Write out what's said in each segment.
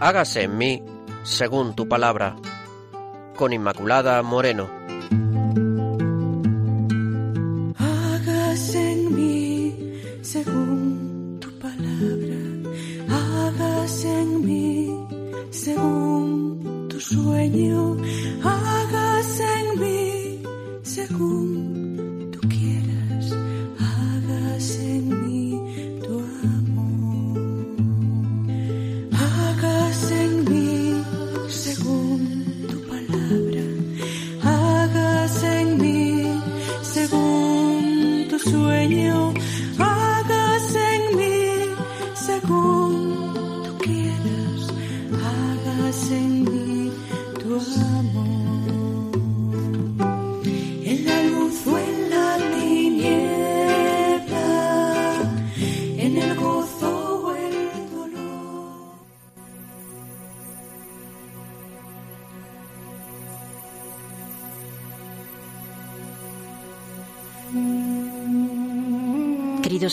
hágase en mí según tu palabra. Con Inmaculada Moreno.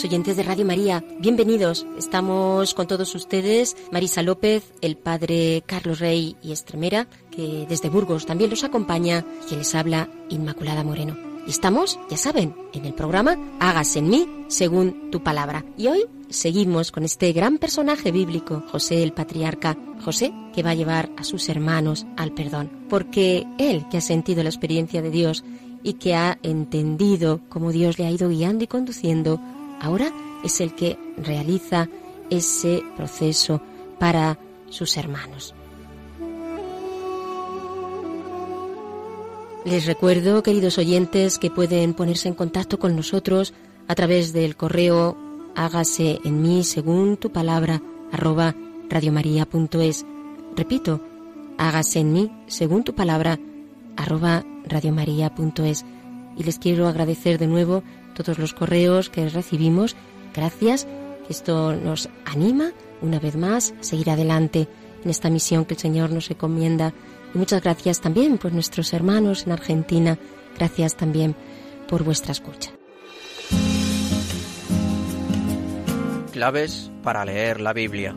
Oyentes de Radio María, bienvenidos. Estamos con todos ustedes, Marisa López, el padre Carlos Rey y Estremera, que desde Burgos también los acompaña, quien les habla, Inmaculada Moreno. Y estamos, ya saben, en el programa Hágase en mí según tu palabra. Y hoy seguimos con este gran personaje bíblico, José el patriarca, José que va a llevar a sus hermanos al perdón. Porque él que ha sentido la experiencia de Dios y que ha entendido cómo Dios le ha ido guiando y conduciendo, ahora es el que realiza ese proceso para sus hermanos. Les recuerdo, queridos oyentes, que pueden ponerse en contacto con nosotros a través del correo hágase en mí según tu palabra arroba radiomaria.es. Repito, hágase en mí según tu palabra arroba radiomaria.es. Y les quiero agradecer de nuevo todos los correos que recibimos. Gracias. Esto nos anima una vez más a seguir adelante en esta misión que el Señor nos encomienda. Y muchas gracias también por nuestros hermanos en Argentina. Gracias también por vuestra escucha. Claves para leer la Biblia.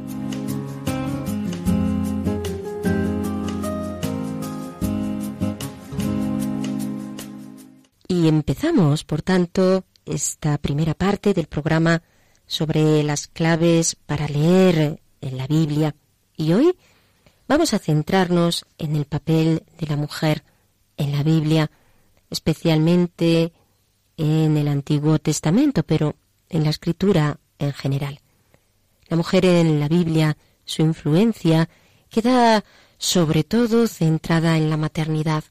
Y empezamos, por tanto, esta primera parte del programa sobre las claves para leer en la Biblia. Y hoy vamos a centrarnos en el papel de la mujer en la Biblia, especialmente en el Antiguo Testamento, pero en la escritura en general. La mujer en la Biblia, su influencia, queda sobre todo centrada en la maternidad.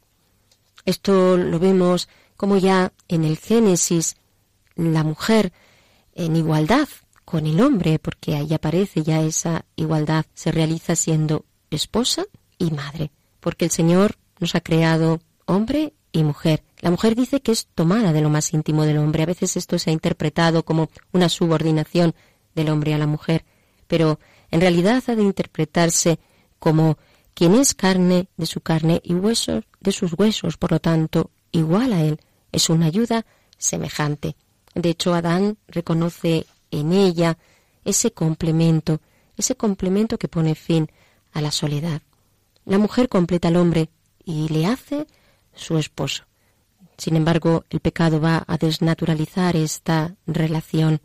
Esto lo vemos como ya en el Génesis, la mujer en igualdad con el hombre, porque ahí aparece ya esa igualdad, se realiza siendo esposa y madre, porque el Señor nos ha creado hombre y mujer. La mujer dice que es tomada de lo más íntimo del hombre. A veces esto se ha interpretado como una subordinación del hombre a la mujer, pero en realidad ha de interpretarse como quien es carne de su carne y huesos de sus huesos, por lo tanto, igual a él. Es una ayuda semejante. De hecho, Adán reconoce en ella ese complemento, ese complemento que pone fin a la soledad. La mujer completa al hombre y le hace su esposo. Sin embargo, el pecado va a desnaturalizar esta relación.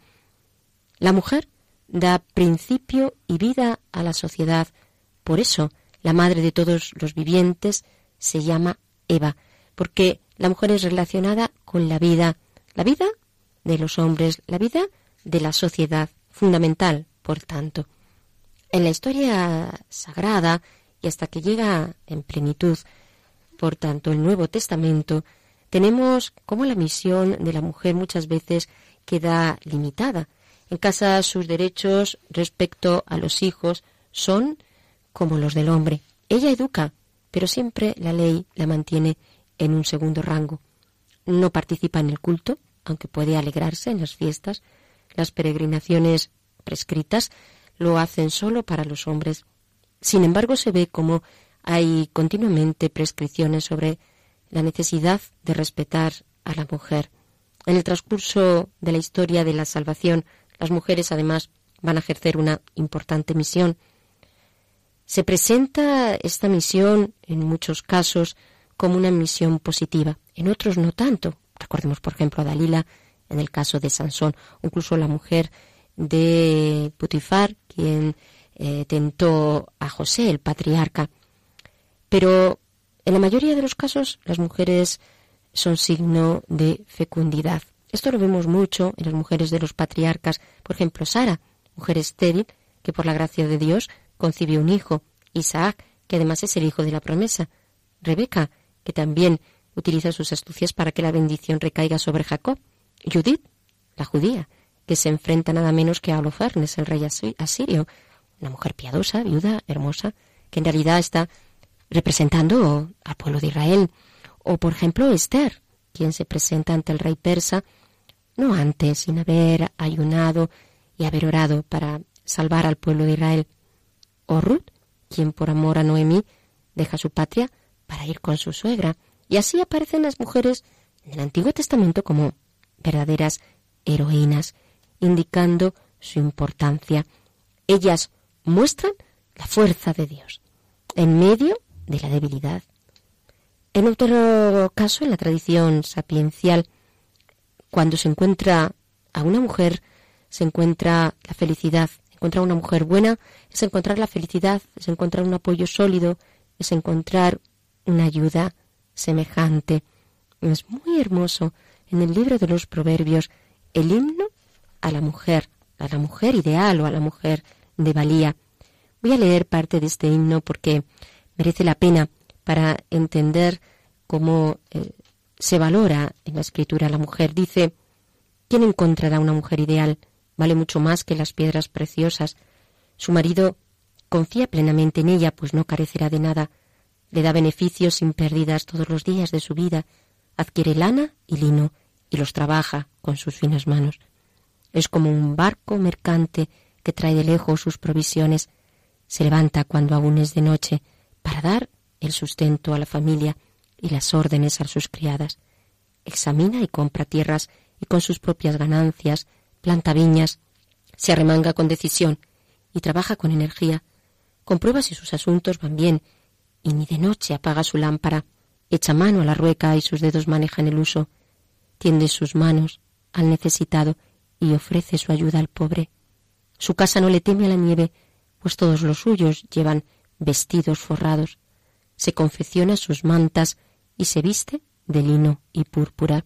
La mujer da principio y vida a la sociedad. Por eso, la madre de todos los vivientes se llama Eva, porque la mujer es relacionada con la vida, la vida de los hombres, la vida de la sociedad, fundamental, por tanto. En la historia sagrada y hasta que llega en plenitud, por tanto, el Nuevo Testamento, tenemos cómo la misión de la mujer muchas veces queda limitada. En casa sus derechos respecto a los hijos son como los del hombre. Ella educa, pero siempre la ley la mantiene en un segundo rango. No participa en el culto, aunque puede alegrarse en las fiestas. Las peregrinaciones prescritas lo hacen solo para los hombres. Sin embargo, se ve como hay continuamente prescripciones sobre la necesidad de respetar a la mujer. En el transcurso de la historia de la salvación, las mujeres además van a ejercer una importante misión. Se presenta esta misión en muchos casos como una misión positiva, en otros no tanto. Recordemos, por ejemplo, a Dalila en el caso de Sansón, incluso la mujer de Putifar, quien eh, tentó a José, el patriarca. Pero en la mayoría de los casos las mujeres son signo de fecundidad. Esto lo vemos mucho en las mujeres de los patriarcas. Por ejemplo, Sara, mujer estéril, que por la gracia de Dios concibió un hijo. Isaac, que además es el hijo de la promesa. Rebeca, que también utiliza sus astucias para que la bendición recaiga sobre Jacob. Judith, la judía, que se enfrenta nada menos que a Holofernes, el rey asirio, una mujer piadosa, viuda, hermosa, que en realidad está representando al pueblo de Israel. O, por ejemplo, Esther, quien se presenta ante el rey persa no antes, sin haber ayunado y haber orado para salvar al pueblo de Israel. O Ruth, quien por amor a Noemí deja su patria para ir con su suegra. Y así aparecen las mujeres en el Antiguo Testamento como verdaderas heroínas, indicando su importancia. Ellas muestran la fuerza de Dios en medio de la debilidad. En otro caso, en la tradición sapiencial, cuando se encuentra a una mujer, se encuentra la felicidad. Encontrar una mujer buena es encontrar la felicidad, es encontrar un apoyo sólido, es encontrar una ayuda semejante. Es muy hermoso en el libro de los Proverbios el himno a la mujer, a la mujer ideal o a la mujer de valía. Voy a leer parte de este himno porque merece la pena para entender cómo eh, se valora en la escritura la mujer. Dice, ¿quién encontrará una mujer ideal? Vale mucho más que las piedras preciosas. Su marido confía plenamente en ella, pues no carecerá de nada. Le da beneficios sin pérdidas todos los días de su vida. Adquiere lana y lino y los trabaja con sus finas manos. Es como un barco mercante que trae de lejos sus provisiones. Se levanta cuando aún es de noche para dar el sustento a la familia y las órdenes a sus criadas. Examina y compra tierras y con sus propias ganancias planta viñas, se arremanga con decisión y trabaja con energía, comprueba si sus asuntos van bien y ni de noche apaga su lámpara, echa mano a la rueca y sus dedos manejan el uso, tiende sus manos al necesitado y ofrece su ayuda al pobre. Su casa no le teme a la nieve, pues todos los suyos llevan vestidos forrados. Se confecciona sus mantas y se viste de lino y púrpura.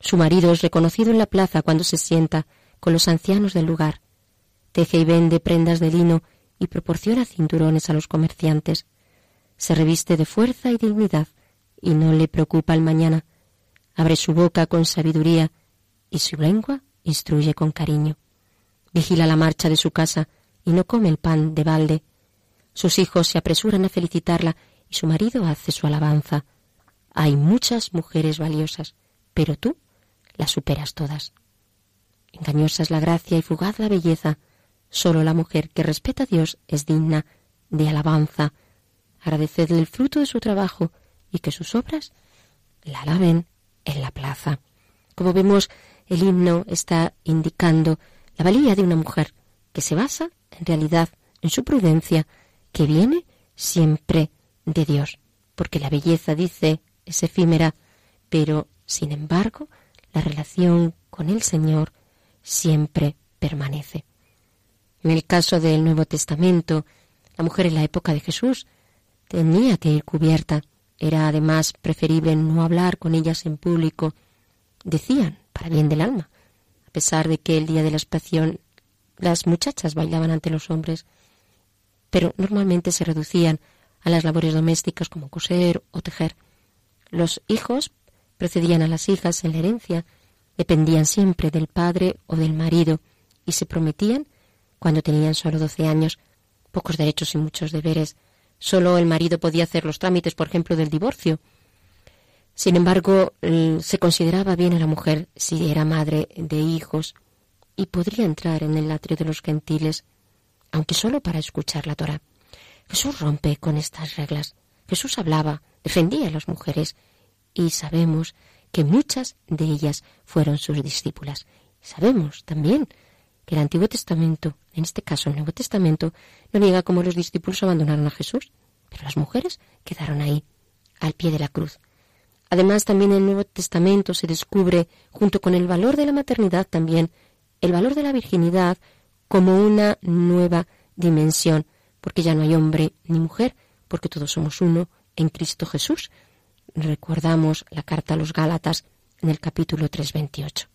Su marido es reconocido en la plaza cuando se sienta con los ancianos del lugar. Teje y vende prendas de lino y proporciona cinturones a los comerciantes. Se reviste de fuerza y dignidad y no le preocupa el mañana. Abre su boca con sabiduría y su lengua instruye con cariño. Vigila la marcha de su casa y no come el pan de balde. Sus hijos se apresuran a felicitarla y su marido hace su alabanza. Hay muchas mujeres valiosas, pero tú las superas todas. Engañosa es la gracia y fugaz la belleza. Solo la mujer que respeta a Dios es digna de alabanza. Agradecedle el fruto de su trabajo y que sus obras la alaben en la plaza. Como vemos, el himno está indicando la valía de una mujer que se basa, en realidad, en su prudencia, que viene siempre de Dios, porque la belleza, dice es efímera, pero, sin embargo, la relación con el Señor siempre permanece. En el caso del Nuevo Testamento, la mujer en la época de Jesús tenía que ir cubierta. Era además preferible no hablar con ellas en público. Decían, para bien del alma, a pesar de que el día de la expiación las muchachas bailaban ante los hombres, pero normalmente se reducían a las labores domésticas como coser o tejer. Los hijos precedían a las hijas en la herencia, dependían siempre del padre o del marido y se prometían cuando tenían solo doce años, pocos derechos y muchos deberes. Solo el marido podía hacer los trámites, por ejemplo, del divorcio. Sin embargo, se consideraba bien a la mujer si era madre de hijos y podría entrar en el atrio de los gentiles, aunque solo para escuchar la Torah. Jesús rompe con estas reglas. Jesús hablaba, defendía a las mujeres y sabemos que muchas de ellas fueron sus discípulas. Sabemos también que el Antiguo Testamento, en este caso el Nuevo Testamento, no niega cómo los discípulos abandonaron a Jesús, pero las mujeres quedaron ahí, al pie de la cruz. Además, también en el Nuevo Testamento se descubre, junto con el valor de la maternidad, también el valor de la virginidad como una nueva dimensión, porque ya no hay hombre ni mujer, porque todos somos uno en Cristo Jesús. Recordamos la carta a los Gálatas en el capítulo 3.28.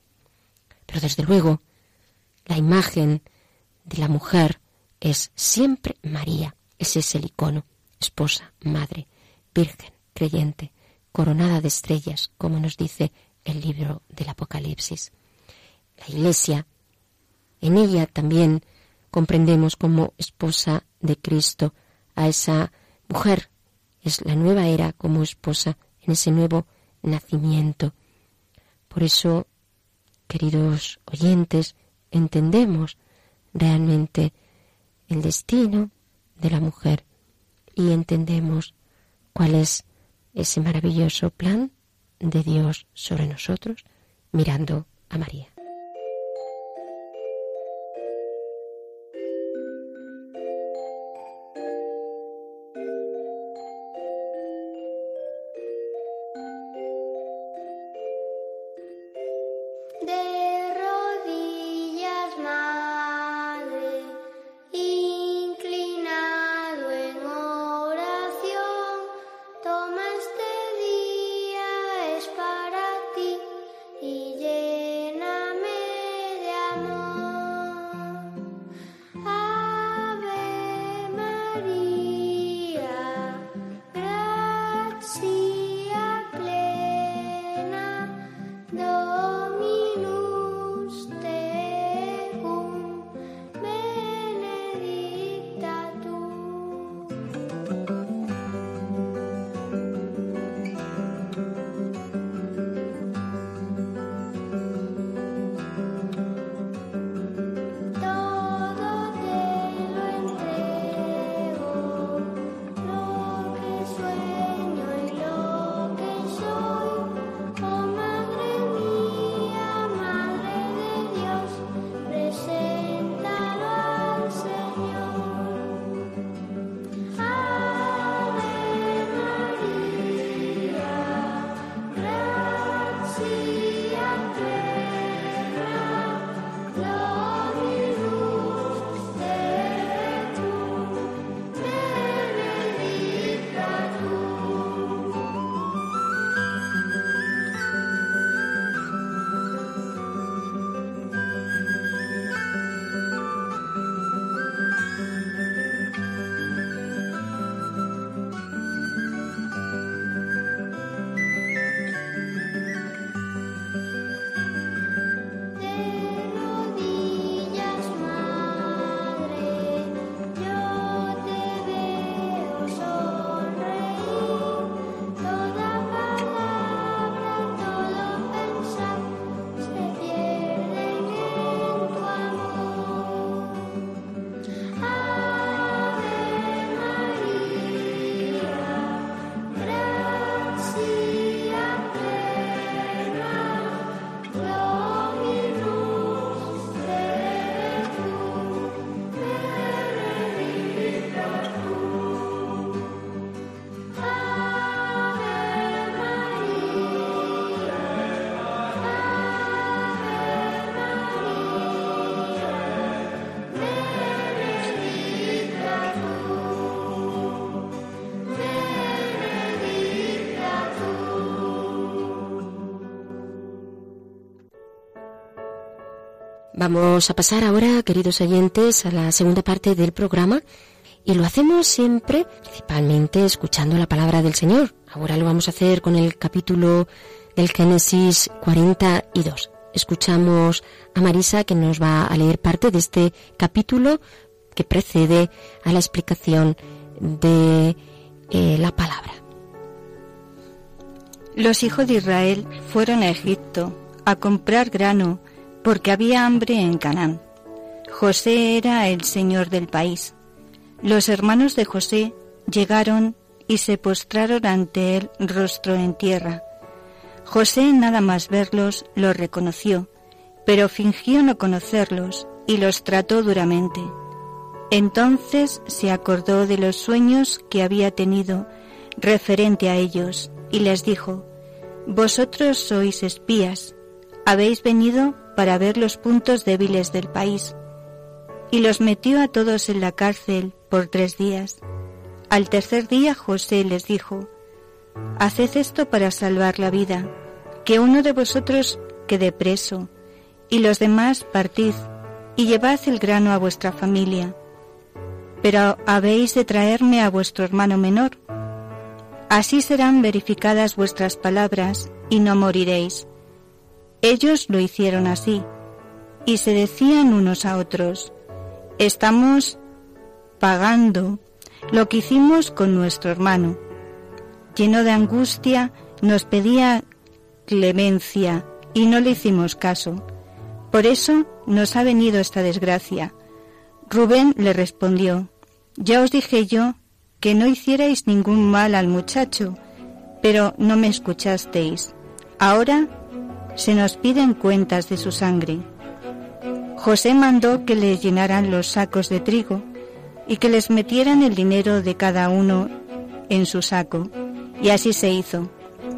Pero desde luego, la imagen de la mujer es siempre María. Ese es el icono, esposa, madre, virgen, creyente, coronada de estrellas, como nos dice el libro del Apocalipsis. La Iglesia, en ella también comprendemos como esposa de Cristo a esa mujer. Es la nueva era como esposa en ese nuevo nacimiento. Por eso, queridos oyentes, entendemos realmente el destino de la mujer y entendemos cuál es ese maravilloso plan de Dios sobre nosotros mirando a María. Vamos a pasar ahora, queridos oyentes, a la segunda parte del programa y lo hacemos siempre principalmente escuchando la palabra del Señor. Ahora lo vamos a hacer con el capítulo del Génesis 42. Escuchamos a Marisa que nos va a leer parte de este capítulo que precede a la explicación de eh, la palabra. Los hijos de Israel fueron a Egipto a comprar grano porque había hambre en Canaán. José era el señor del país. Los hermanos de José llegaron y se postraron ante él rostro en tierra. José nada más verlos los reconoció, pero fingió no conocerlos y los trató duramente. Entonces se acordó de los sueños que había tenido referente a ellos y les dijo, Vosotros sois espías, habéis venido para ver los puntos débiles del país. Y los metió a todos en la cárcel por tres días. Al tercer día José les dijo, Haced esto para salvar la vida, que uno de vosotros quede preso, y los demás partid, y llevad el grano a vuestra familia. Pero habéis de traerme a vuestro hermano menor. Así serán verificadas vuestras palabras, y no moriréis. Ellos lo hicieron así, y se decían unos a otros, estamos pagando lo que hicimos con nuestro hermano. Lleno de angustia, nos pedía clemencia y no le hicimos caso. Por eso nos ha venido esta desgracia. Rubén le respondió, Ya os dije yo que no hicierais ningún mal al muchacho, pero no me escuchasteis. Ahora se nos piden cuentas de su sangre. José mandó que le llenaran los sacos de trigo y que les metieran el dinero de cada uno en su saco. Y así se hizo.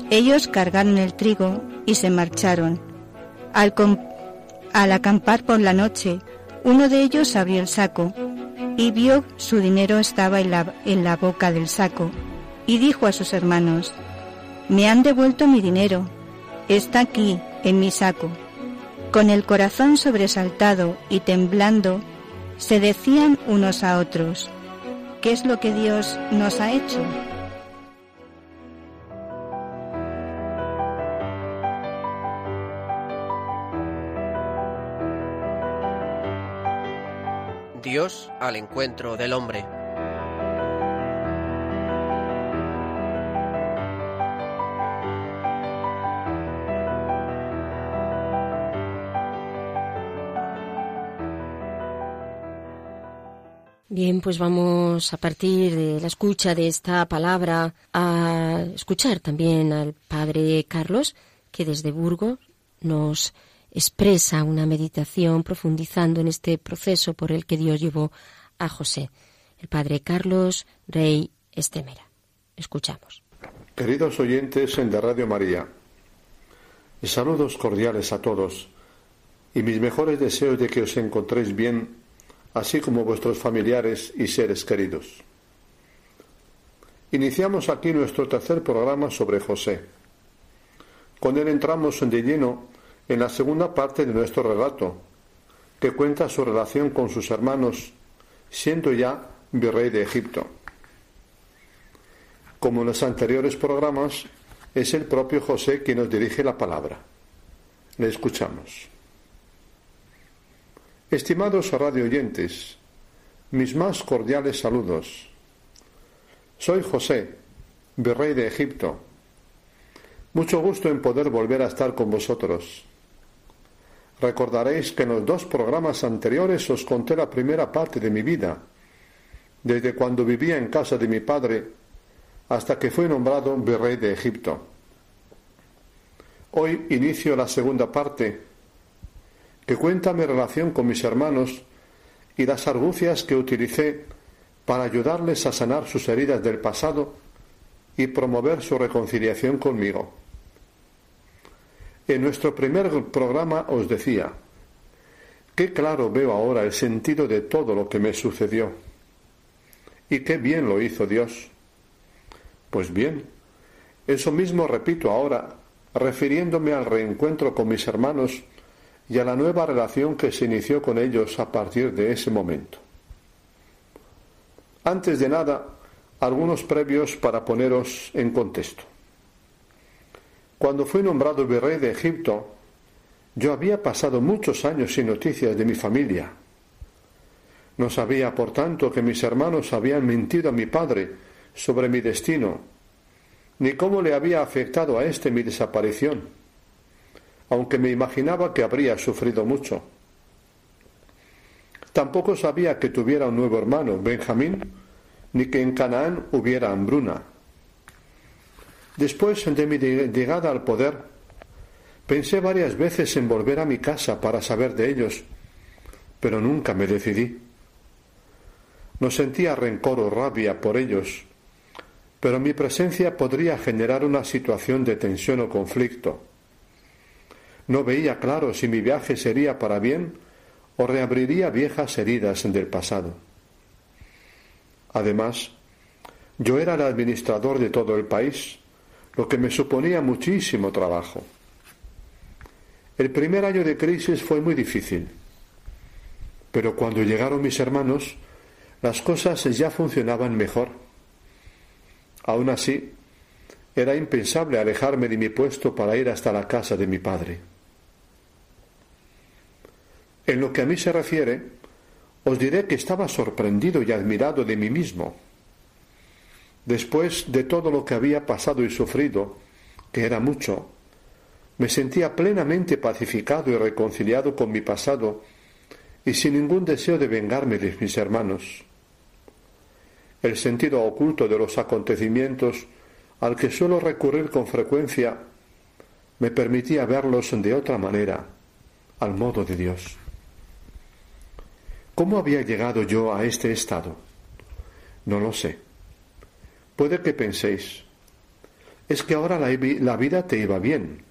Ellos cargaron el trigo y se marcharon. Al, al acampar por la noche, uno de ellos abrió el saco y vio su dinero estaba en la, en la boca del saco y dijo a sus hermanos, me han devuelto mi dinero, está aquí en mi saco. Con el corazón sobresaltado y temblando, se decían unos a otros, ¿qué es lo que Dios nos ha hecho? Dios al encuentro del hombre. Bien, pues vamos a partir de la escucha de esta palabra a escuchar también al Padre Carlos, que desde Burgos nos expresa una meditación profundizando en este proceso por el que Dios llevó a José. El Padre Carlos Rey Estemera. Escuchamos. Queridos oyentes de Radio María, saludos cordiales a todos y mis mejores deseos de que os encontréis bien así como vuestros familiares y seres queridos. Iniciamos aquí nuestro tercer programa sobre José. Con él entramos de lleno en la segunda parte de nuestro relato, que cuenta su relación con sus hermanos, siendo ya virrey de Egipto. Como en los anteriores programas, es el propio José quien nos dirige la palabra. Le escuchamos. Estimados radio oyentes, mis más cordiales saludos. Soy José, virrey de Egipto. Mucho gusto en poder volver a estar con vosotros. Recordaréis que en los dos programas anteriores os conté la primera parte de mi vida, desde cuando vivía en casa de mi padre hasta que fui nombrado virrey de Egipto. Hoy inicio la segunda parte que cuenta mi relación con mis hermanos y las argucias que utilicé para ayudarles a sanar sus heridas del pasado y promover su reconciliación conmigo. En nuestro primer programa os decía, qué claro veo ahora el sentido de todo lo que me sucedió. Y qué bien lo hizo Dios. Pues bien, eso mismo repito ahora, refiriéndome al reencuentro con mis hermanos y a la nueva relación que se inició con ellos a partir de ese momento. Antes de nada, algunos previos para poneros en contexto. Cuando fui nombrado virrey de Egipto, yo había pasado muchos años sin noticias de mi familia. No sabía, por tanto, que mis hermanos habían mentido a mi padre sobre mi destino, ni cómo le había afectado a éste mi desaparición aunque me imaginaba que habría sufrido mucho. Tampoco sabía que tuviera un nuevo hermano, Benjamín, ni que en Canaán hubiera hambruna. Después de mi llegada al poder, pensé varias veces en volver a mi casa para saber de ellos, pero nunca me decidí. No sentía rencor o rabia por ellos, pero mi presencia podría generar una situación de tensión o conflicto. No veía claro si mi viaje sería para bien o reabriría viejas heridas del pasado. Además, yo era el administrador de todo el país, lo que me suponía muchísimo trabajo. El primer año de crisis fue muy difícil, pero cuando llegaron mis hermanos, las cosas ya funcionaban mejor. Aún así, era impensable alejarme de mi puesto para ir hasta la casa de mi padre. En lo que a mí se refiere, os diré que estaba sorprendido y admirado de mí mismo. Después de todo lo que había pasado y sufrido, que era mucho, me sentía plenamente pacificado y reconciliado con mi pasado y sin ningún deseo de vengarme de mis hermanos. El sentido oculto de los acontecimientos al que suelo recurrir con frecuencia me permitía verlos de otra manera, al modo de Dios. ¿Cómo había llegado yo a este estado? No lo sé. Puede que penséis, es que ahora la, vida te iba bien,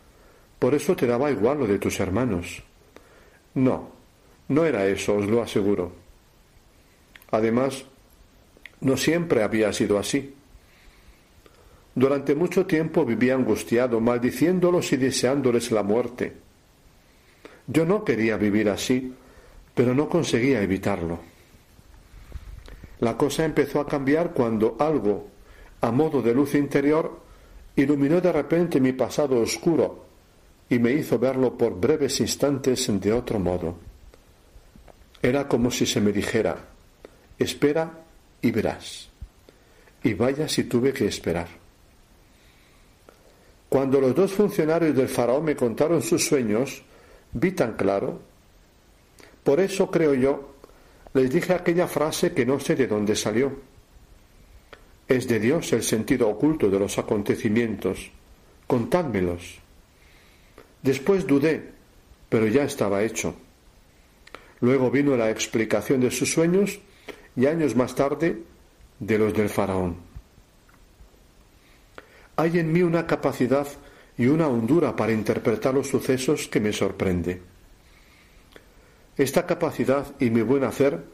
por eso te daba igual lo de tus hermanos. No, no era eso, os lo aseguro. Además, no siempre había sido así. Durante mucho tiempo vivía angustiado, maldiciéndolos y deseándoles la muerte. Yo no quería vivir así, pero no conseguía evitarlo. La cosa empezó a cambiar cuando algo, a modo de luz interior, iluminó de repente mi pasado oscuro y me hizo verlo por breves instantes de otro modo. Era como si se me dijera, espera y verás. Y vaya si tuve que esperar. Cuando los dos funcionarios del faraón me contaron sus sueños, vi tan claro. Por eso creo yo, les dije aquella frase que no sé de dónde salió. Es de Dios el sentido oculto de los acontecimientos. Contádmelos. Después dudé, pero ya estaba hecho. Luego vino la explicación de sus sueños y años más tarde de los del faraón. Hay en mí una capacidad y una hondura para interpretar los sucesos que me sorprende. Esta capacidad y mi buen hacer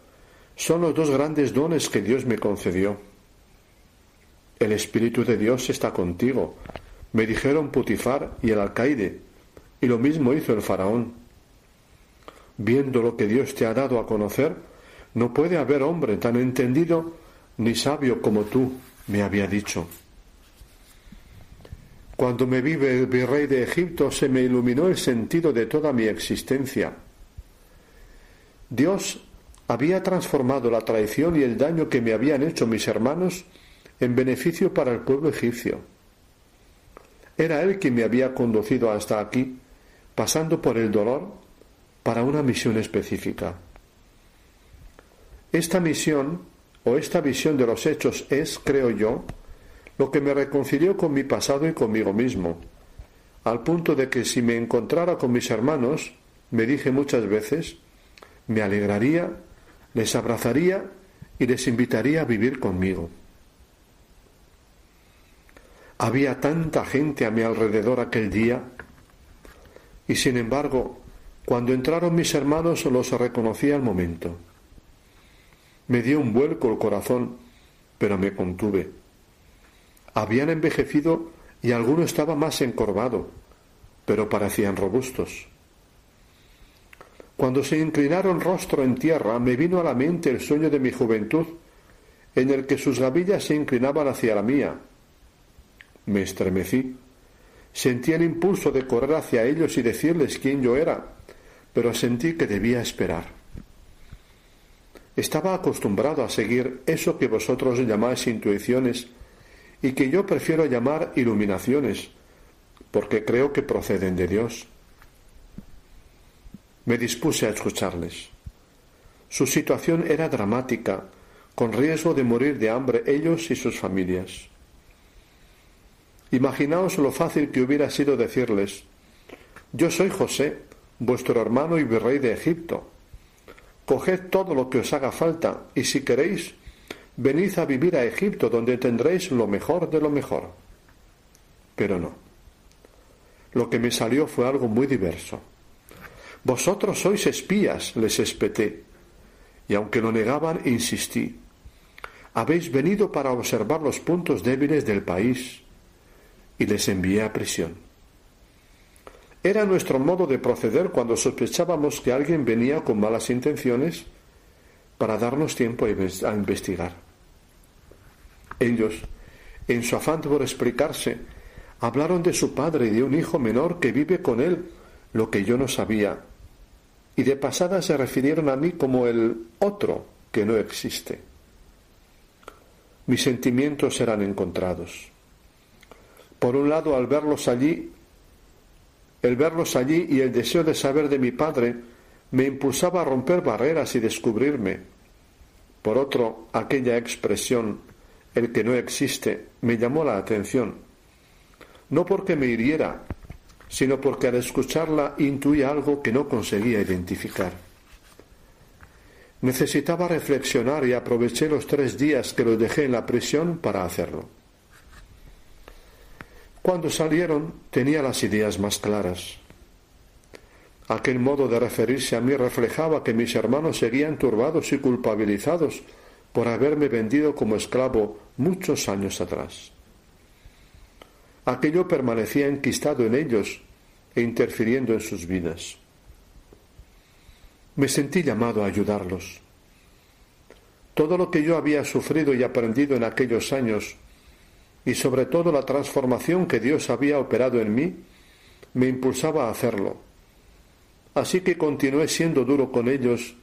son los dos grandes dones que Dios me concedió. El Espíritu de Dios está contigo, me dijeron Putifar y el alcaide, y lo mismo hizo el faraón. Viendo lo que Dios te ha dado a conocer, no puede haber hombre tan entendido ni sabio como tú, me había dicho. Cuando me vi el virrey de Egipto se me iluminó el sentido de toda mi existencia. Dios había transformado la traición y el daño que me habían hecho mis hermanos en beneficio para el pueblo egipcio. Era Él quien me había conducido hasta aquí pasando por el dolor para una misión específica. Esta misión o esta visión de los hechos es, creo yo, lo que me reconcilió con mi pasado y conmigo mismo, al punto de que si me encontrara con mis hermanos, me dije muchas veces, me alegraría, les abrazaría y les invitaría a vivir conmigo. Había tanta gente a mi alrededor aquel día y sin embargo, cuando entraron mis hermanos los reconocí al momento. Me dio un vuelco el corazón, pero me contuve. Habían envejecido y alguno estaba más encorvado, pero parecían robustos. Cuando se inclinaron rostro en tierra, me vino a la mente el sueño de mi juventud, en el que sus gavillas se inclinaban hacia la mía. Me estremecí Sentí el impulso de correr hacia ellos y decirles quién yo era, pero sentí que debía esperar. Estaba acostumbrado a seguir eso que vosotros llamáis intuiciones y que yo prefiero llamar iluminaciones, porque creo que proceden de Dios. Me dispuse a escucharles. Su situación era dramática, con riesgo de morir de hambre ellos y sus familias. Imaginaos lo fácil que hubiera sido decirles, yo soy José, vuestro hermano y virrey de Egipto. coged todo lo que os haga falta, y si queréis, venid a vivir a Egipto, donde tendréis lo mejor de lo mejor. Pero no. Lo que me salió fue algo muy diverso. Vosotros sois espías, les espeté, y aunque lo negaban, insistí. Habéis venido para observar los puntos débiles del país, y les envié a prisión. Era nuestro modo de proceder cuando sospechábamos que alguien venía con malas intenciones para darnos tiempo a investigar. Ellos, en su afán por explicarse, hablaron de su padre y de un hijo menor que vive con él, lo que yo no sabía, y de pasada se refirieron a mí como el otro que no existe. Mis sentimientos eran encontrados. Por un lado, al verlos allí, el verlos allí y el deseo de saber de mi padre me impulsaba a romper barreras y descubrirme. Por otro, aquella expresión, el que no existe, me llamó la atención. No porque me hiriera, sino porque al escucharla intuía algo que no conseguía identificar. Necesitaba reflexionar y aproveché los tres días que los dejé en la prisión para hacerlo. Cuando salieron tenía las ideas más claras. Aquel modo de referirse a mí reflejaba que mis hermanos seguían turbados y culpabilizados por haberme vendido como esclavo muchos años atrás. Aquello permanecía enquistado en ellos e interfiriendo en sus vidas. Me sentí llamado a ayudarlos. Todo lo que yo había sufrido y aprendido en aquellos años, y sobre todo la transformación que Dios había operado en mí, me impulsaba a hacerlo Así que continué siendo duro con ellos,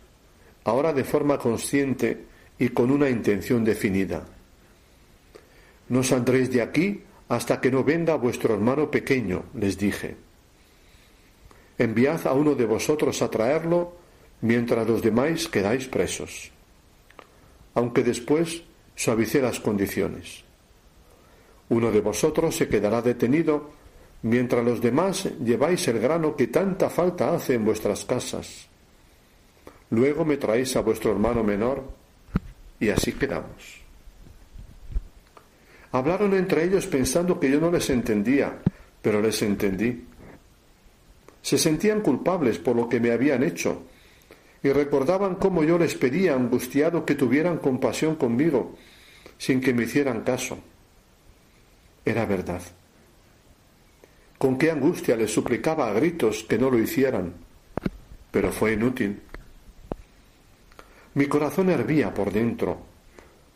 ahora de forma consciente y con una intención definida. No saldréis de aquí hasta que no venga vuestro hermano pequeño, les dije. Enviad a uno de vosotros a traerlo mientras los demás quedáis presos. Aunque después suavicé las condiciones. Uno de vosotros se quedará detenido mientras los demás lleváis el grano que tanta falta hace en vuestras casas. Luego me traéis a vuestro hermano menor y así quedamos. Hablaron entre ellos pensando que yo no les entendía, pero les entendí. Se sentían culpables por lo que me habían hecho y recordaban cómo yo les pedía angustiado que tuvieran compasión conmigo sin que me hicieran caso. Era verdad. Con qué angustia les suplicaba a gritos que no lo hicieran, pero fue inútil. Mi corazón hervía por dentro,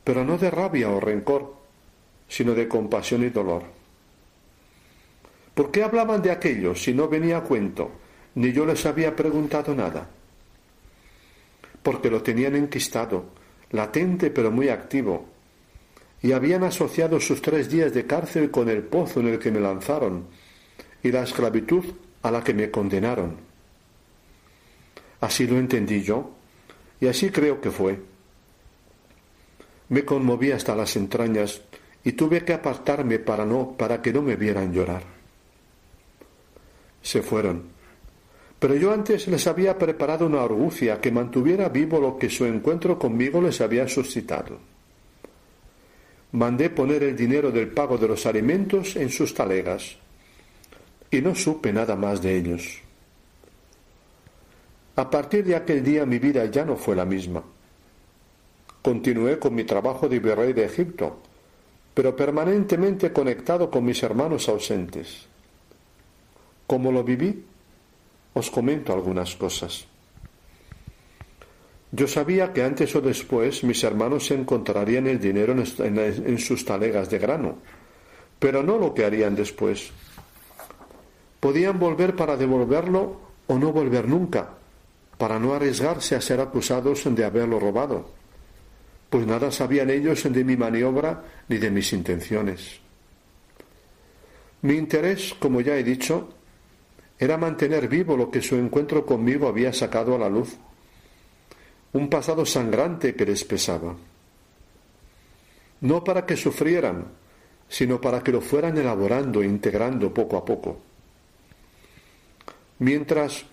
pero no de rabia o rencor, sino de compasión y dolor. ¿Por qué hablaban de aquello si no venía a cuento, ni yo les había preguntado nada? Porque lo tenían enquistado, latente pero muy activo, y habían asociado sus tres días de cárcel con el pozo en el que me lanzaron, y la esclavitud a la que me condenaron. Así lo entendí yo, y así creo que fue. Me conmoví hasta las entrañas y tuve que apartarme para no para que no me vieran llorar. Se fueron, pero yo antes les había preparado una argucia que mantuviera vivo lo que su encuentro conmigo les había suscitado. Mandé poner el dinero del pago de los alimentos en sus talegas y no supe nada más de ellos. A partir de aquel día mi vida ya no fue la misma. Continué con mi trabajo de virrey de Egipto, pero permanentemente conectado con mis hermanos ausentes. ¿Cómo lo viví? Os comento algunas cosas. Yo sabía que antes o después mis hermanos se encontrarían el dinero en sus talegas de grano, pero no lo que harían después. Podían volver para devolverlo o no volver nunca, para no arriesgarse a ser acusados de haberlo robado, pues nada sabían ellos de mi maniobra ni de mis intenciones. Mi interés, como ya he dicho, era mantener vivo lo que su encuentro conmigo había sacado a la luz, un pasado sangrante que les pesaba. No para que sufrieran, sino para que lo fueran elaborando e integrando poco a poco mientras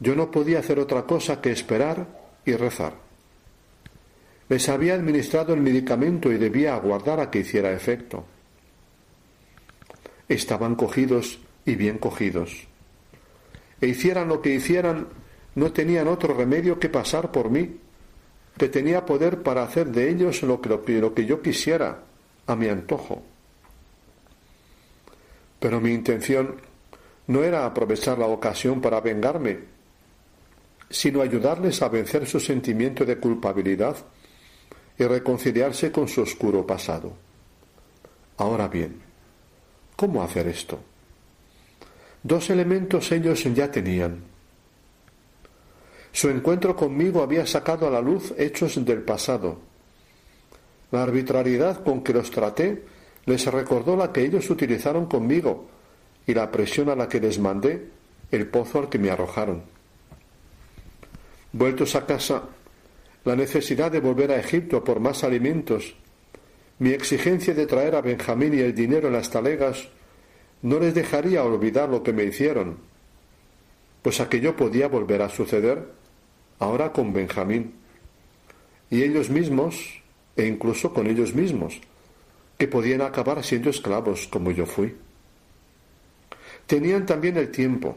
yo no podía hacer otra cosa que esperar y rezar. Les había administrado el medicamento y debía aguardar a que hiciera efecto. Estaban cogidos y bien cogidos. E hicieran lo que hicieran, no tenían otro remedio que pasar por mí, que tenía poder para hacer de ellos lo que, lo que, lo que yo quisiera, a mi antojo. Pero mi intención no era aprovechar la ocasión para vengarme, sino ayudarles a vencer su sentimiento de culpabilidad y reconciliarse con su oscuro pasado. Ahora bien, ¿cómo hacer esto? Dos elementos ellos ya tenían. Su encuentro conmigo había sacado a la luz hechos del pasado. La arbitrariedad con que los traté les recordó la que ellos utilizaron conmigo y la presión a la que les mandé, el pozo al que me arrojaron. Vueltos a casa, la necesidad de volver a Egipto por más alimentos, mi exigencia de traer a Benjamín y el dinero en las talegas, no les dejaría olvidar lo que me hicieron, pues aquello podía volver a suceder ahora con Benjamín, y ellos mismos, e incluso con ellos mismos, que podían acabar siendo esclavos como yo fui. Tenían también el tiempo.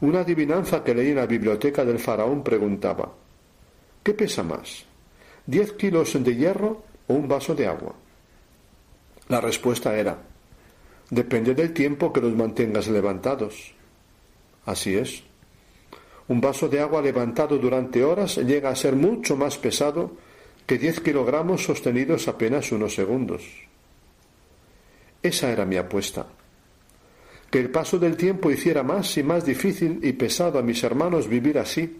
Una adivinanza que leí en la biblioteca del faraón preguntaba, ¿Qué pesa más? ¿Diez kilos de hierro o un vaso de agua? La respuesta era, depende del tiempo que los mantengas levantados. Así es. Un vaso de agua levantado durante horas llega a ser mucho más pesado que diez kilogramos sostenidos apenas unos segundos. Esa era mi apuesta. Que el paso del tiempo hiciera más y más difícil y pesado a mis hermanos vivir así,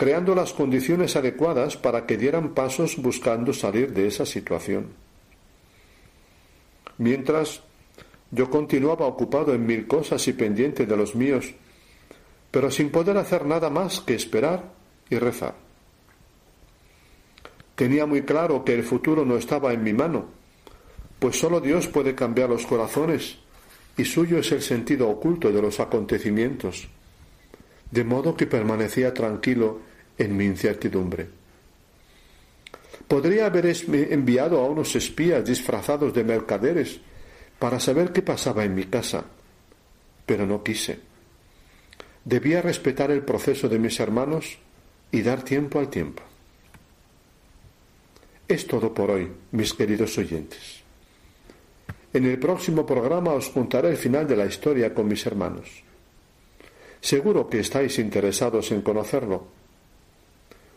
creando las condiciones adecuadas para que dieran pasos buscando salir de esa situación. Mientras yo continuaba ocupado en mil cosas y pendiente de los míos, pero sin poder hacer nada más que esperar y rezar. Tenía muy claro que el futuro no estaba en mi mano, pues sólo Dios puede cambiar los corazones y suyo es el sentido oculto de los acontecimientos, de modo que permanecía tranquilo en mi incertidumbre. Podría haber enviado a unos espías disfrazados de mercaderes para saber qué pasaba en mi casa, pero no quise. Debía respetar el proceso de mis hermanos y dar tiempo al tiempo. Es todo por hoy, mis queridos oyentes. En el próximo programa os contaré el final de la historia con mis hermanos. Seguro que estáis interesados en conocerlo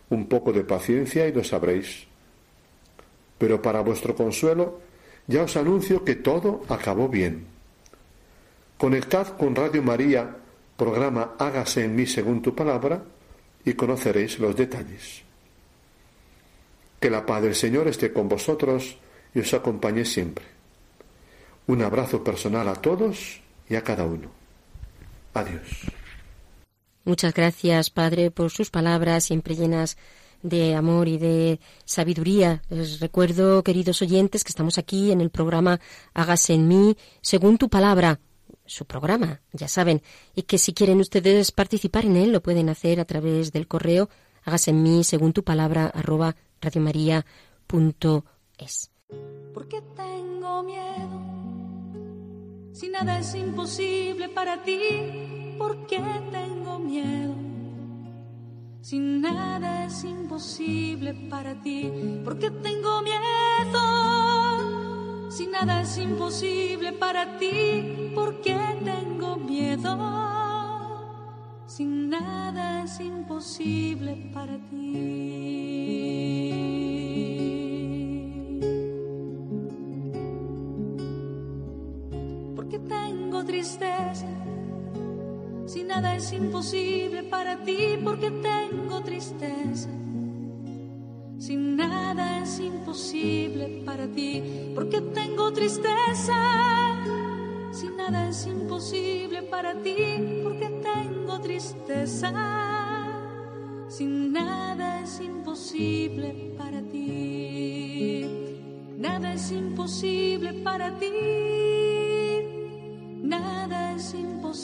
un poco de paciencia y lo sabréis. Pero para vuestro consuelo, ya os anuncio que todo acabó bien. Conectad con Radio María, programa Hágase en mí según tu palabra, y conoceréis los detalles. Que la paz del Señor esté con vosotros y os acompañe siempre. Un abrazo personal a todos y a cada uno. Adiós. Muchas gracias, Padre, por sus palabras siempre llenas de amor y de sabiduría. Les recuerdo, queridos oyentes, que estamos aquí en el programa Hágase en mí según tu palabra, su programa, ya saben, y que si quieren ustedes participar en él lo pueden hacer a través del correo hágase en mí según tu palabra arroba radiomaria.es. ¿Por tengo miedo? Si nada es imposible para ti ¿por qué tengo miedo? Si nada es imposible para ti, ¿por qué tengo miedo? Si nada es imposible para ti, ¿por qué tengo miedo? Si nada es imposible para ti. Nada es imposible para ti, porque tengo tristeza. Si nada es imposible para ti, porque tengo tristeza. Si nada es imposible para ti, porque tengo tristeza. Si nada es imposible para ti, nada es imposible para ti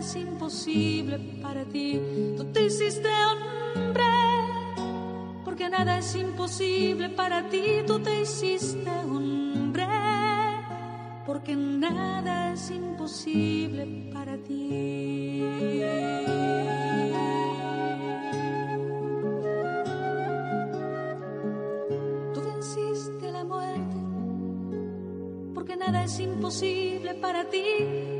Es imposible para ti, tú te hiciste hombre. Porque nada es imposible para ti, tú te hiciste hombre. Porque nada es imposible para ti. nada es imposible para ti,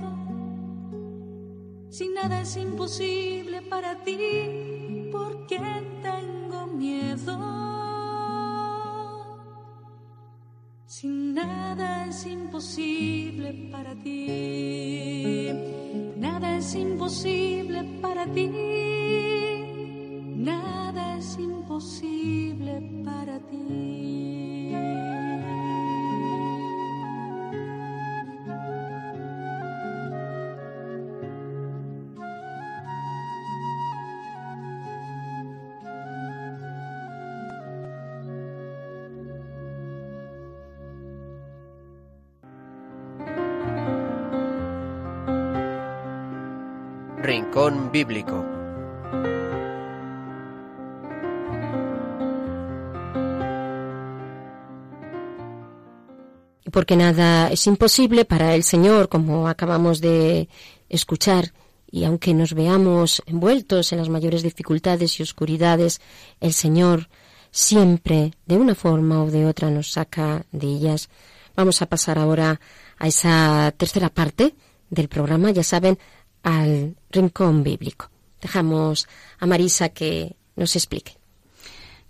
Si nada es imposible para ti, porque tengo miedo. Si nada es imposible para ti, nada es imposible para ti, nada es imposible para ti. Rincón Bíblico. Porque nada es imposible para el Señor, como acabamos de escuchar, y aunque nos veamos envueltos en las mayores dificultades y oscuridades, el Señor siempre, de una forma o de otra, nos saca de ellas. Vamos a pasar ahora a esa tercera parte del programa. Ya saben, al rincón bíblico. Dejamos a Marisa que nos explique.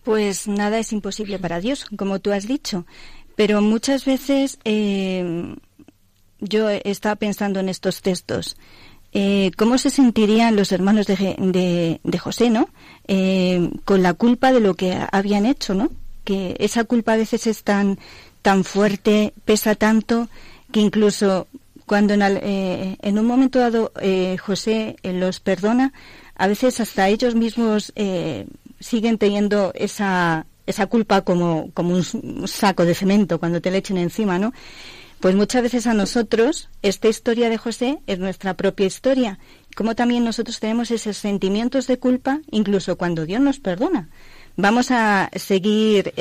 Pues nada es imposible para Dios, como tú has dicho, pero muchas veces eh, yo estaba pensando en estos textos. Eh, ¿Cómo se sentirían los hermanos de, de, José, no? Eh, con la culpa de lo que habían hecho, ¿no? Que esa culpa a veces es tan, tan fuerte, pesa tanto, que incluso cuando en, eh, en un momento dado eh, José eh, los perdona, a veces hasta ellos mismos siguen teniendo esa, esa culpa como, como un saco de cemento cuando te le echen encima, ¿no? Pues muchas veces a nosotros esta historia de José es nuestra propia historia, como también nosotros tenemos esos sentimientos de culpa incluso cuando Dios nos perdona. Vamos a seguir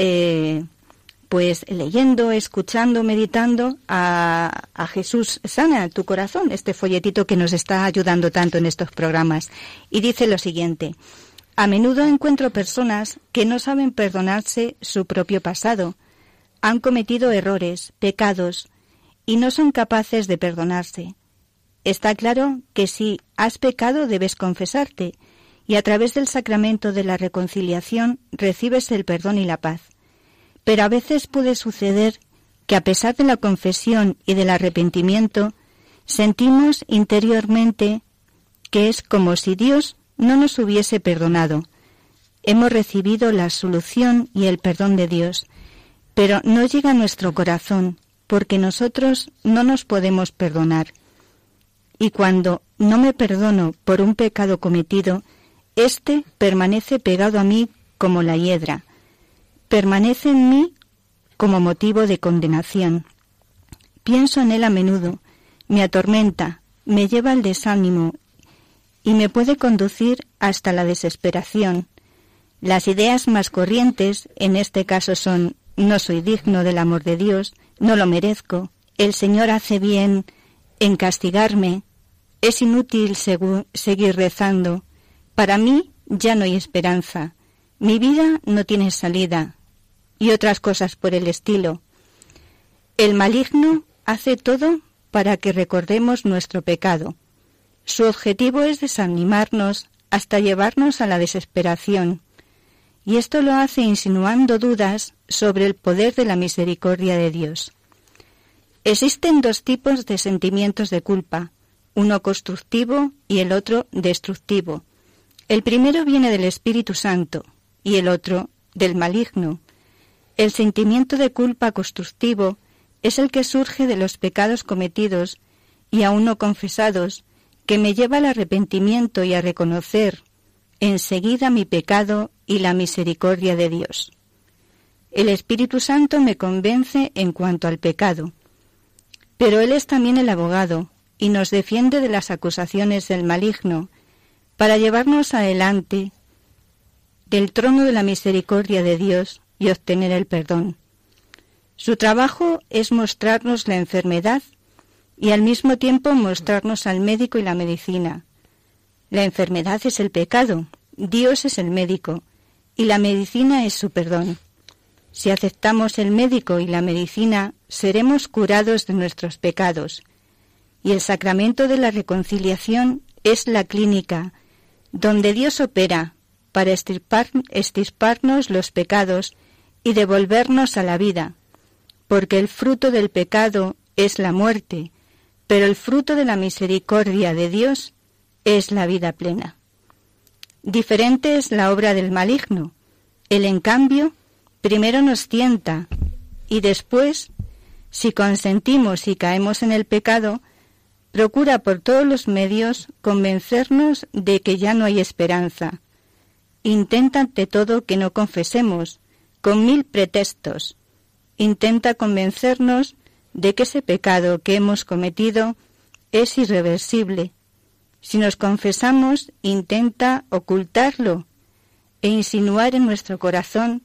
pues leyendo, escuchando, meditando a, a, Jesús sana tu corazón, este folletito que nos está ayudando tanto en estos programas. Y dice lo siguiente, a menudo encuentro personas que no saben perdonarse su propio pasado, han cometido errores, pecados, y no son capaces de perdonarse. Está claro que si has pecado debes confesarte, y a través del sacramento de la reconciliación recibes el perdón y la paz pero a veces puede suceder que a pesar de la confesión y del arrepentimiento, sentimos interiormente que es como si Dios no nos hubiese perdonado. Hemos recibido la solución y el perdón de Dios, pero no llega a nuestro corazón, porque nosotros no nos podemos perdonar. Y cuando no me perdono por un pecado cometido, éste permanece pegado a mí como la hiedra, permanece en mí como motivo de condenación. Pienso en él a menudo, me atormenta, me lleva al desánimo y me puede conducir hasta la desesperación. Las ideas más corrientes en este caso son no soy digno del amor de Dios, no lo merezco, el Señor hace bien en castigarme, es inútil seguir rezando, para mí ya no hay esperanza, mi vida no tiene salida, y otras cosas por el estilo. El maligno hace todo para que recordemos nuestro pecado. Su objetivo es desanimarnos hasta llevarnos a la desesperación, y esto lo hace insinuando dudas sobre el poder de la misericordia de Dios. Existen dos tipos de sentimientos de culpa, uno constructivo y el otro destructivo. El primero viene del Espíritu Santo y el otro del maligno. El sentimiento de culpa constructivo es el que surge de los pecados cometidos y aún no confesados, que me lleva al arrepentimiento y a reconocer enseguida mi pecado y la misericordia de Dios. El Espíritu Santo me convence en cuanto al pecado, pero Él es también el abogado y nos defiende de las acusaciones del maligno para llevarnos adelante del trono de la misericordia de Dios y obtener el perdón. Su trabajo es mostrarnos la enfermedad y al mismo tiempo mostrarnos al médico y la medicina. La enfermedad es el pecado, Dios es el médico y la medicina es su perdón. Si aceptamos el médico y la medicina, seremos curados de nuestros pecados. Y el sacramento de la reconciliación es la clínica, donde Dios opera para estirparnos los pecados y devolvernos a la vida, porque el fruto del pecado es la muerte, pero el fruto de la misericordia de Dios es la vida plena. Diferente es la obra del maligno. Él, en cambio, primero nos tienta y después, si consentimos y caemos en el pecado, procura por todos los medios convencernos de que ya no hay esperanza. Intenta ante todo que no confesemos, con mil pretextos. Intenta convencernos de que ese pecado que hemos cometido es irreversible si nos confesamos, intenta ocultarlo e insinuar en nuestro corazón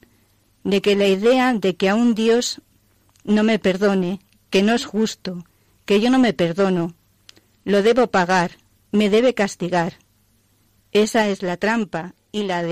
de que la idea de que aún Dios no me perdone, que no es justo, que yo no me perdono, lo debo pagar, me debe castigar. Esa es la trampa y la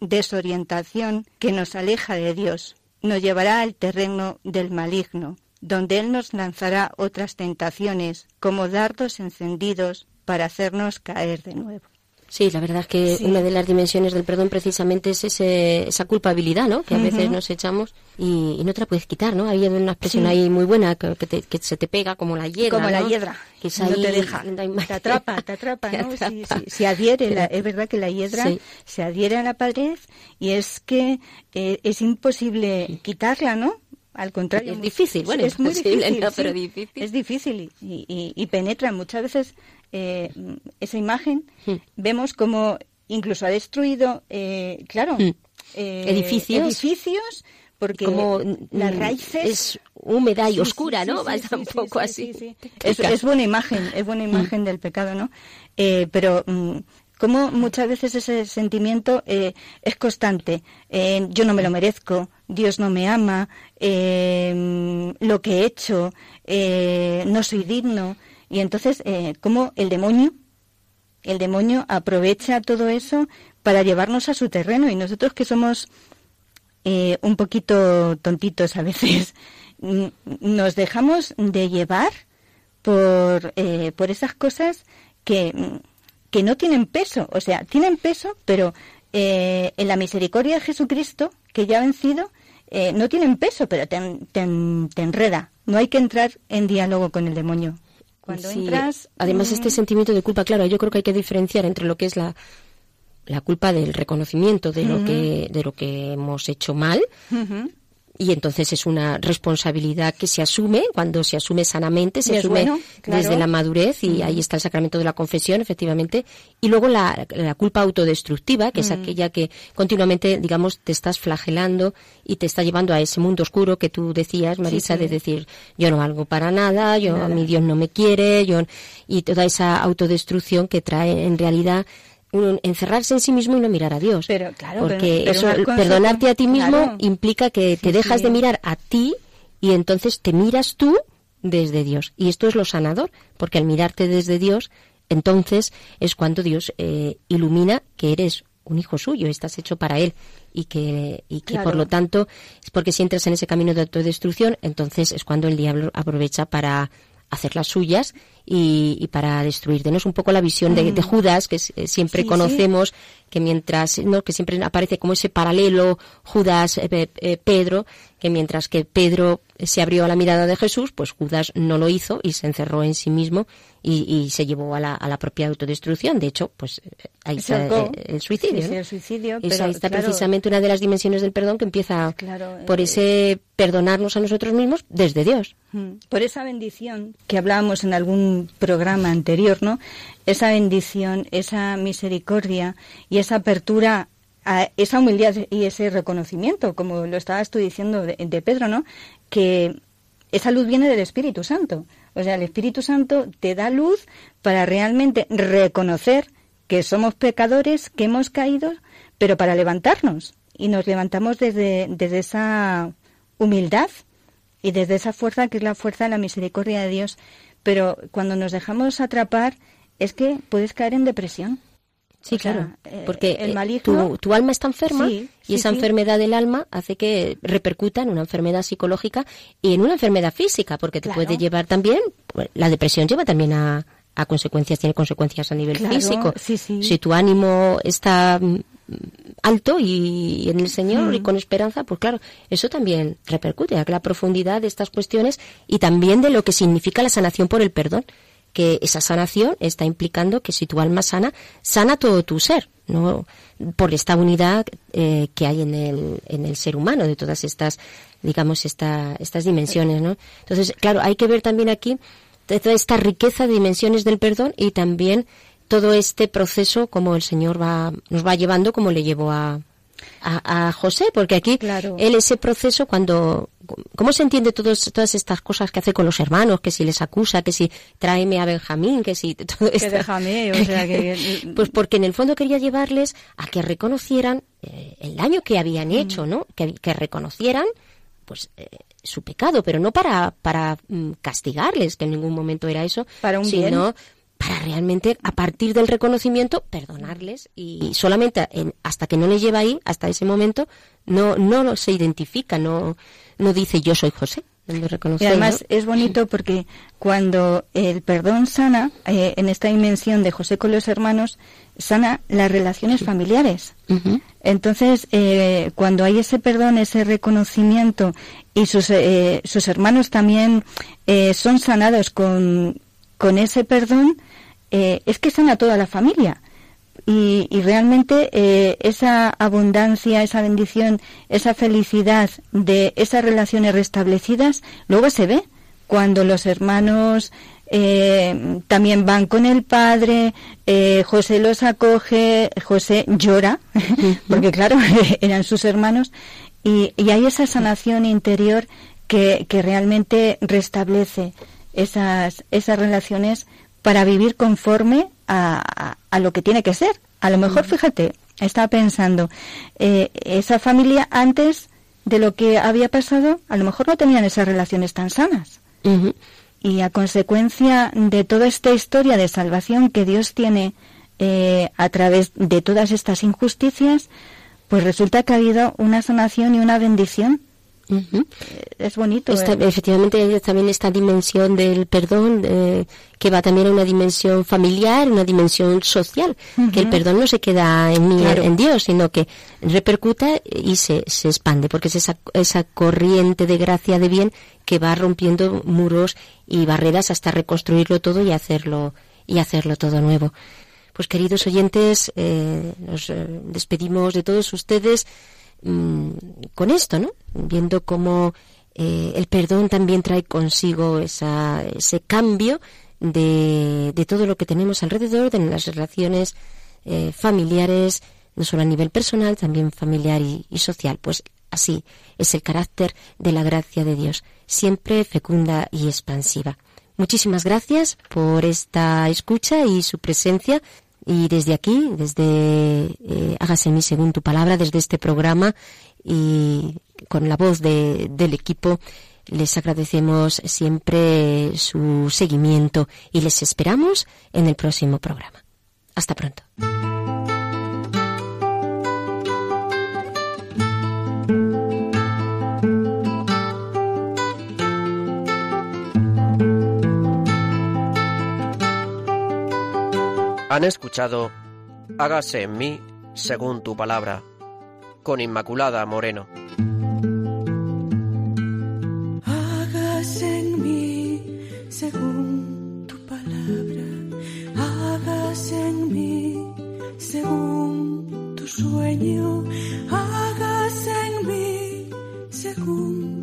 desorientación que nos aleja de Dios, nos llevará al terreno del maligno, donde Él nos lanzará otras tentaciones como dardos encendidos para hacernos caer de nuevo. Sí, la verdad es que una de las dimensiones del perdón precisamente es esa culpabilidad, ¿no? Que a veces nos echamos y, no te la puedes quitar, ¿no? Hay una expresión ahí muy buena que, se te pega como la hiedra, Como la hiedra, que no te deja, te atrapa, te atrapa, ¿no? Se adhiere, es verdad que la hiedra se adhiere a la pared y es que eh, es imposible quitarla, ¿no? Al contrario. Es difícil, bueno, es muy difícil, pero difícil. Es difícil y, y, penetra. Muchas veces eh, esa imagen, hmm. vemos como incluso ha destruido, eh, claro, hmm. eh, edificios. edificios porque como las mm, raíces es húmeda y oscura, ¿no? Va un poco así. Es, buena imagen, es buena hmm. imagen del pecado, ¿no? pero mm, como muchas veces ese sentimiento es constante. yo no me lo merezco, Dios no me ama, lo que he hecho, no soy digno. Y entonces, eh, ¿cómo el demonio, el demonio aprovecha todo eso para llevarnos a su terreno? Y nosotros que somos eh, un poquito tontitos a veces, nos dejamos de llevar por, eh, por esas cosas que, que no tienen peso. O sea, tienen peso, pero eh, en la misericordia de Jesucristo, que ya ha vencido, eh, no tienen peso, pero te, enreda. No hay que entrar en diálogo con el demonio. Cuando entras... Además, este sentimiento de culpa, claro, yo creo que hay que diferenciar entre lo que es la, la culpa del reconocimiento de lo que de lo que hemos hecho mal y entonces es una responsabilidad que se asume cuando se asume sanamente, se asume desde la madurez y ahí está el sacramento de la confesión, efectivamente, y luego la, culpa autodestructiva, que es aquella que continuamente, digamos, te estás flagelando y te está llevando a ese mundo oscuro que tú decías, Marisa, de decir, yo no valgo para nada, yo a mi Dios no me quiere, yo y toda esa autodestrucción que trae en realidad encerrarse en sí mismo y no mirar a Dios. Pero claro, porque eso, perdonarte a ti mismo implica que te dejas de mirar a ti y entonces te miras tú desde Dios. Y esto es lo sanador, porque al mirarte desde Dios, entonces es cuando Dios eh, ilumina que eres un hijo suyo, estás hecho para Él y que, y que por lo tanto es porque si entras en ese camino de autodestrucción, entonces es cuando el diablo aprovecha para hacer las suyas y, para destruir. Denos un poco la visión de, mm. Judas, que eh, siempre conocemos, que mientras, ¿no? que siempre aparece como ese paralelo Judas-Pedro, eh, que mientras que Pedro se abrió a la mirada de Jesús, pues Judas no lo hizo y se encerró en sí mismo y, se llevó a la, a la, propia autodestrucción. De hecho, pues eh, ahí está el, suicidio. el suicidio ahí está precisamente una de las dimensiones del perdón que empieza por ese perdonarnos a nosotros mismos desde Dios. Mm. Por esa bendición que hablábamos en algún programa anterior, ¿no? Esa bendición, esa misericordia y esa apertura a esa humildad y ese reconocimiento, como lo estabas tú diciendo de, de Pedro, ¿no? Que esa luz viene del Espíritu Santo. O sea, el Espíritu Santo te da luz para realmente reconocer que somos pecadores, que hemos caído, pero para levantarnos. Y nos levantamos desde, desde esa humildad y desde esa fuerza que es la fuerza de la misericordia de Dios. Pero cuando nos dejamos atrapar es que puedes caer en depresión. Sí, claro, eh, porque el eh, tu, alma está enferma y esa enfermedad del alma hace que repercuta en una enfermedad psicológica y en una enfermedad física, porque te puede llevar también, pues, la depresión lleva también a, a consecuencias, tiene consecuencias a nivel físico. Si tu ánimo está mm, alto y, en el Señor y mm. con esperanza, pues claro, eso también repercute a la profundidad de estas cuestiones y también de lo que significa la sanación por el perdón que esa sanación está implicando que si tu alma sana, sana todo tu ser, ¿no? Por esta unidad eh, que hay en el, en el ser humano, de todas estas, digamos, esta, estas dimensiones, ¿no? Entonces, claro, hay que ver también aquí toda esta riqueza de dimensiones del perdón y también todo este proceso como el Señor va, nos va llevando, como le llevó a, a, José, porque aquí él ese proceso cuando ¿Cómo se entiende todos, todas estas cosas que hace con los hermanos? Que si les acusa, que si tráeme a Benjamín, que si todo esto. Que déjame, o sea que... pues porque en el fondo quería llevarles a que reconocieran eh, el daño que habían hecho, ¿no? Que, que reconocieran, pues, eh, su pecado, pero no para, para mm, castigarles, que en ningún momento era eso, para un sino para realmente, a partir del reconocimiento, perdonarles y solamente hasta que no les lleva ahí, hasta ese momento, no, no se identifica, no, no dice yo soy José. Y además es bonito porque cuando el perdón sana, eh, en esta dimensión de José con los hermanos, sana las relaciones familiares. Entonces, eh, cuando hay ese perdón, ese reconocimiento y sus, eh, sus hermanos también son sanados con, con ese perdón, es que sana toda la familia y, realmente eh, esa abundancia, esa bendición, esa felicidad de esas relaciones restablecidas, luego se ve cuando los hermanos eh, también van con el padre, eh, José los acoge, José llora, porque claro, eran sus hermanos, y, hay esa sanación interior que, que realmente restablece esas, esas relaciones para vivir conforme a, a, lo que tiene que ser. A lo mejor, fíjate, estaba pensando, eh, esa familia antes de lo que había pasado, a lo mejor no tenían esas relaciones tan sanas. Y a consecuencia de toda esta historia de salvación que Dios tiene eh, a través de todas estas injusticias, pues resulta que ha habido una sanación y una bendición Es bonito. Esta, eh. Efectivamente, también esta dimensión del perdón, eh, que va también a una dimensión familiar, una dimensión social, que el perdón no se queda en mí, Claro. en Dios, sino que repercuta y se, se expande, porque es esa, esa corriente de gracia, de bien, que va rompiendo muros y barreras hasta reconstruirlo todo y hacerlo, y hacerlo todo nuevo. Pues queridos oyentes, eh, nos eh, despedimos de todos ustedes mm, con esto, ¿no? Viendo cómo eh, el perdón también trae consigo esa, ese cambio de, todo lo que tenemos alrededor, de las relaciones eh, familiares, no solo a nivel personal, también familiar y, y social. Pues así es el carácter de la gracia de Dios, siempre fecunda y expansiva. Muchísimas gracias por esta escucha y su presencia. Y desde aquí, desde eh, Hágase mí según tu palabra, desde este programa y con la voz de- del equipo, les agradecemos siempre su seguimiento y les esperamos en el próximo programa. Hasta pronto. Han escuchado Hágase en mí según tu palabra, con Inmaculada Moreno. Hágase en mí según tu palabra, hágase en mí según tu sueño, hágase en mí según